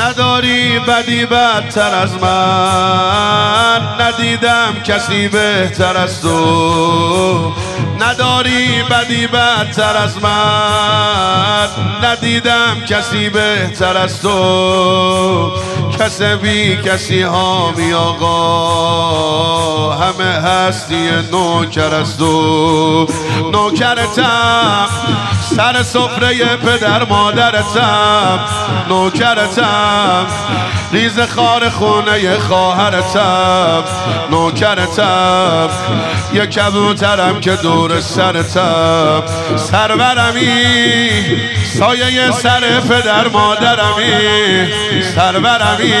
نداری بدی بدتر از من. ندیدم کسی بهتر از تو. نداری بدی بدتر از من. ندیدم کسی بهتر از تو. کسی بی کسی حامی آقا. همه هستی نوکر از تو. نوکرتم. سر سفره پدر مادرتم نوکرتم. ریز خار خونه خواهرتم نوکرتم. یه کبوترم که دور سرتم. سرورمی سایه سر پدر مادرمی. سرورمی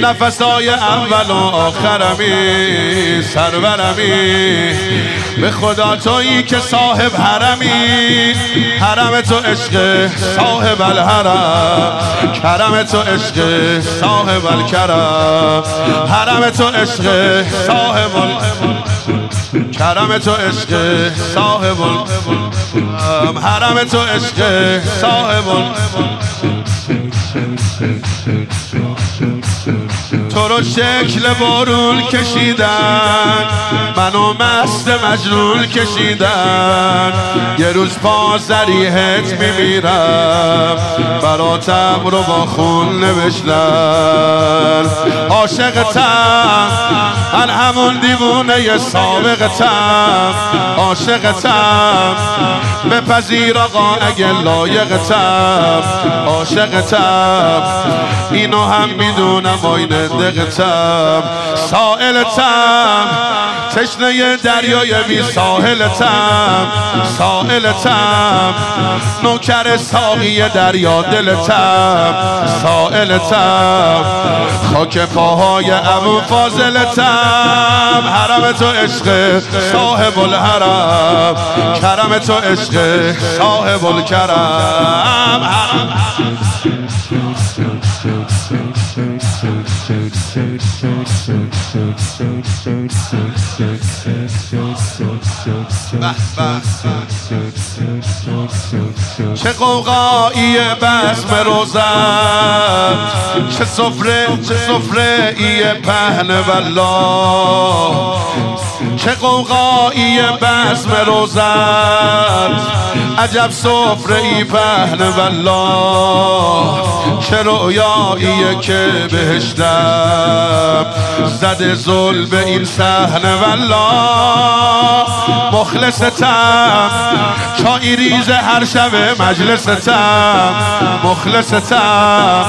نفسای اول و آخرمی. سرورمی به خدا تویی که صاحب حرمی. حرم تو عشق صاحب الحرم. کرم تو عشق صاحب الکرم. حرم تو عشق صاحب کرم تو عشق صاحب حرم تو عشق صاحب تو رو شکل بارون کشیدن منو مست مجنون کشیدن. یه روز پا زریحت میمیرم براتم رو با خون نوشتن. عاشقتم من همون دیوونه سابقتم عاشقتم بپذیر آقا اگه لایقتم عاشقتم اینو هم می‌دونم آینه دقتم سائلتم تشنه دریای بی ساحلتم سائلتم نوکر ساقی دریا دلتم سائلتم خاک پاهای ابو فاضلتم حرم. تو عشق صاحب الحرم. کرم تو عشق صاحب الکرم. حرم. چه قوقایی بسم روزن چه سفره چه سفره ای پهن والله. چه قوقایی بسم روزن عجب سفره ای پهن والله. چه رویایی که بهشتم زده زل به این صحنه والله. مخلصتم چای ریز هر شب مجلستم مخلصتم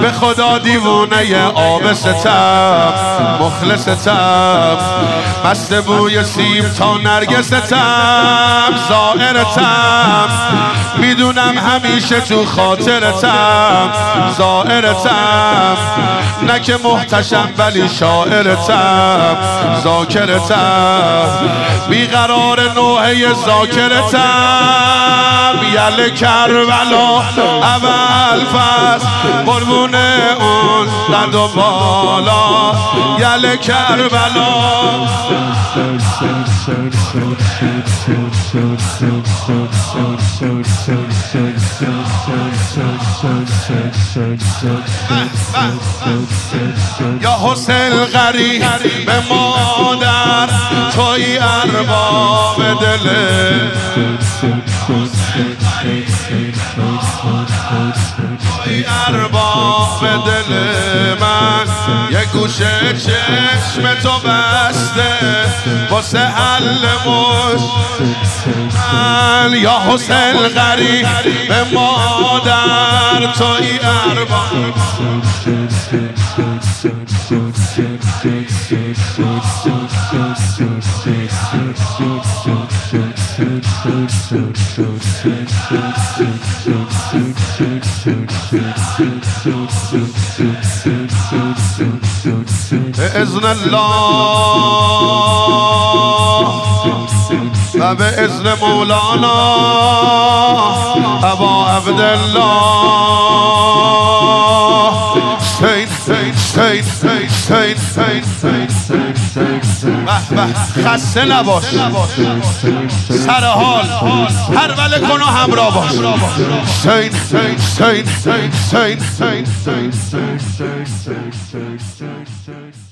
به خدا دیوونه آبستم مخلصتم مست بوی سیب تا نرگستم زائرتم می‌دونم همیشه تو خاطرتم زائرتم نه که محتشم ولی شاعرتم ذاکرتم. بیقرار نوحه ذاکرتم. یل کربلا اول فصل قربون اون دند و بالا. یل کربلا. یا حسین غری به مادر توی ارباب دل. ارباب دل من یه گوشه چشم تو بسته. واسه حل من یا حسین غری به مادر توی ارباب. ازن الله و به ازن مولانا ابا عبدالله سین سین سین سین سین سین سین سین خسته نباش سر حال هر وله کن و همراه باش سین سین سین سین سین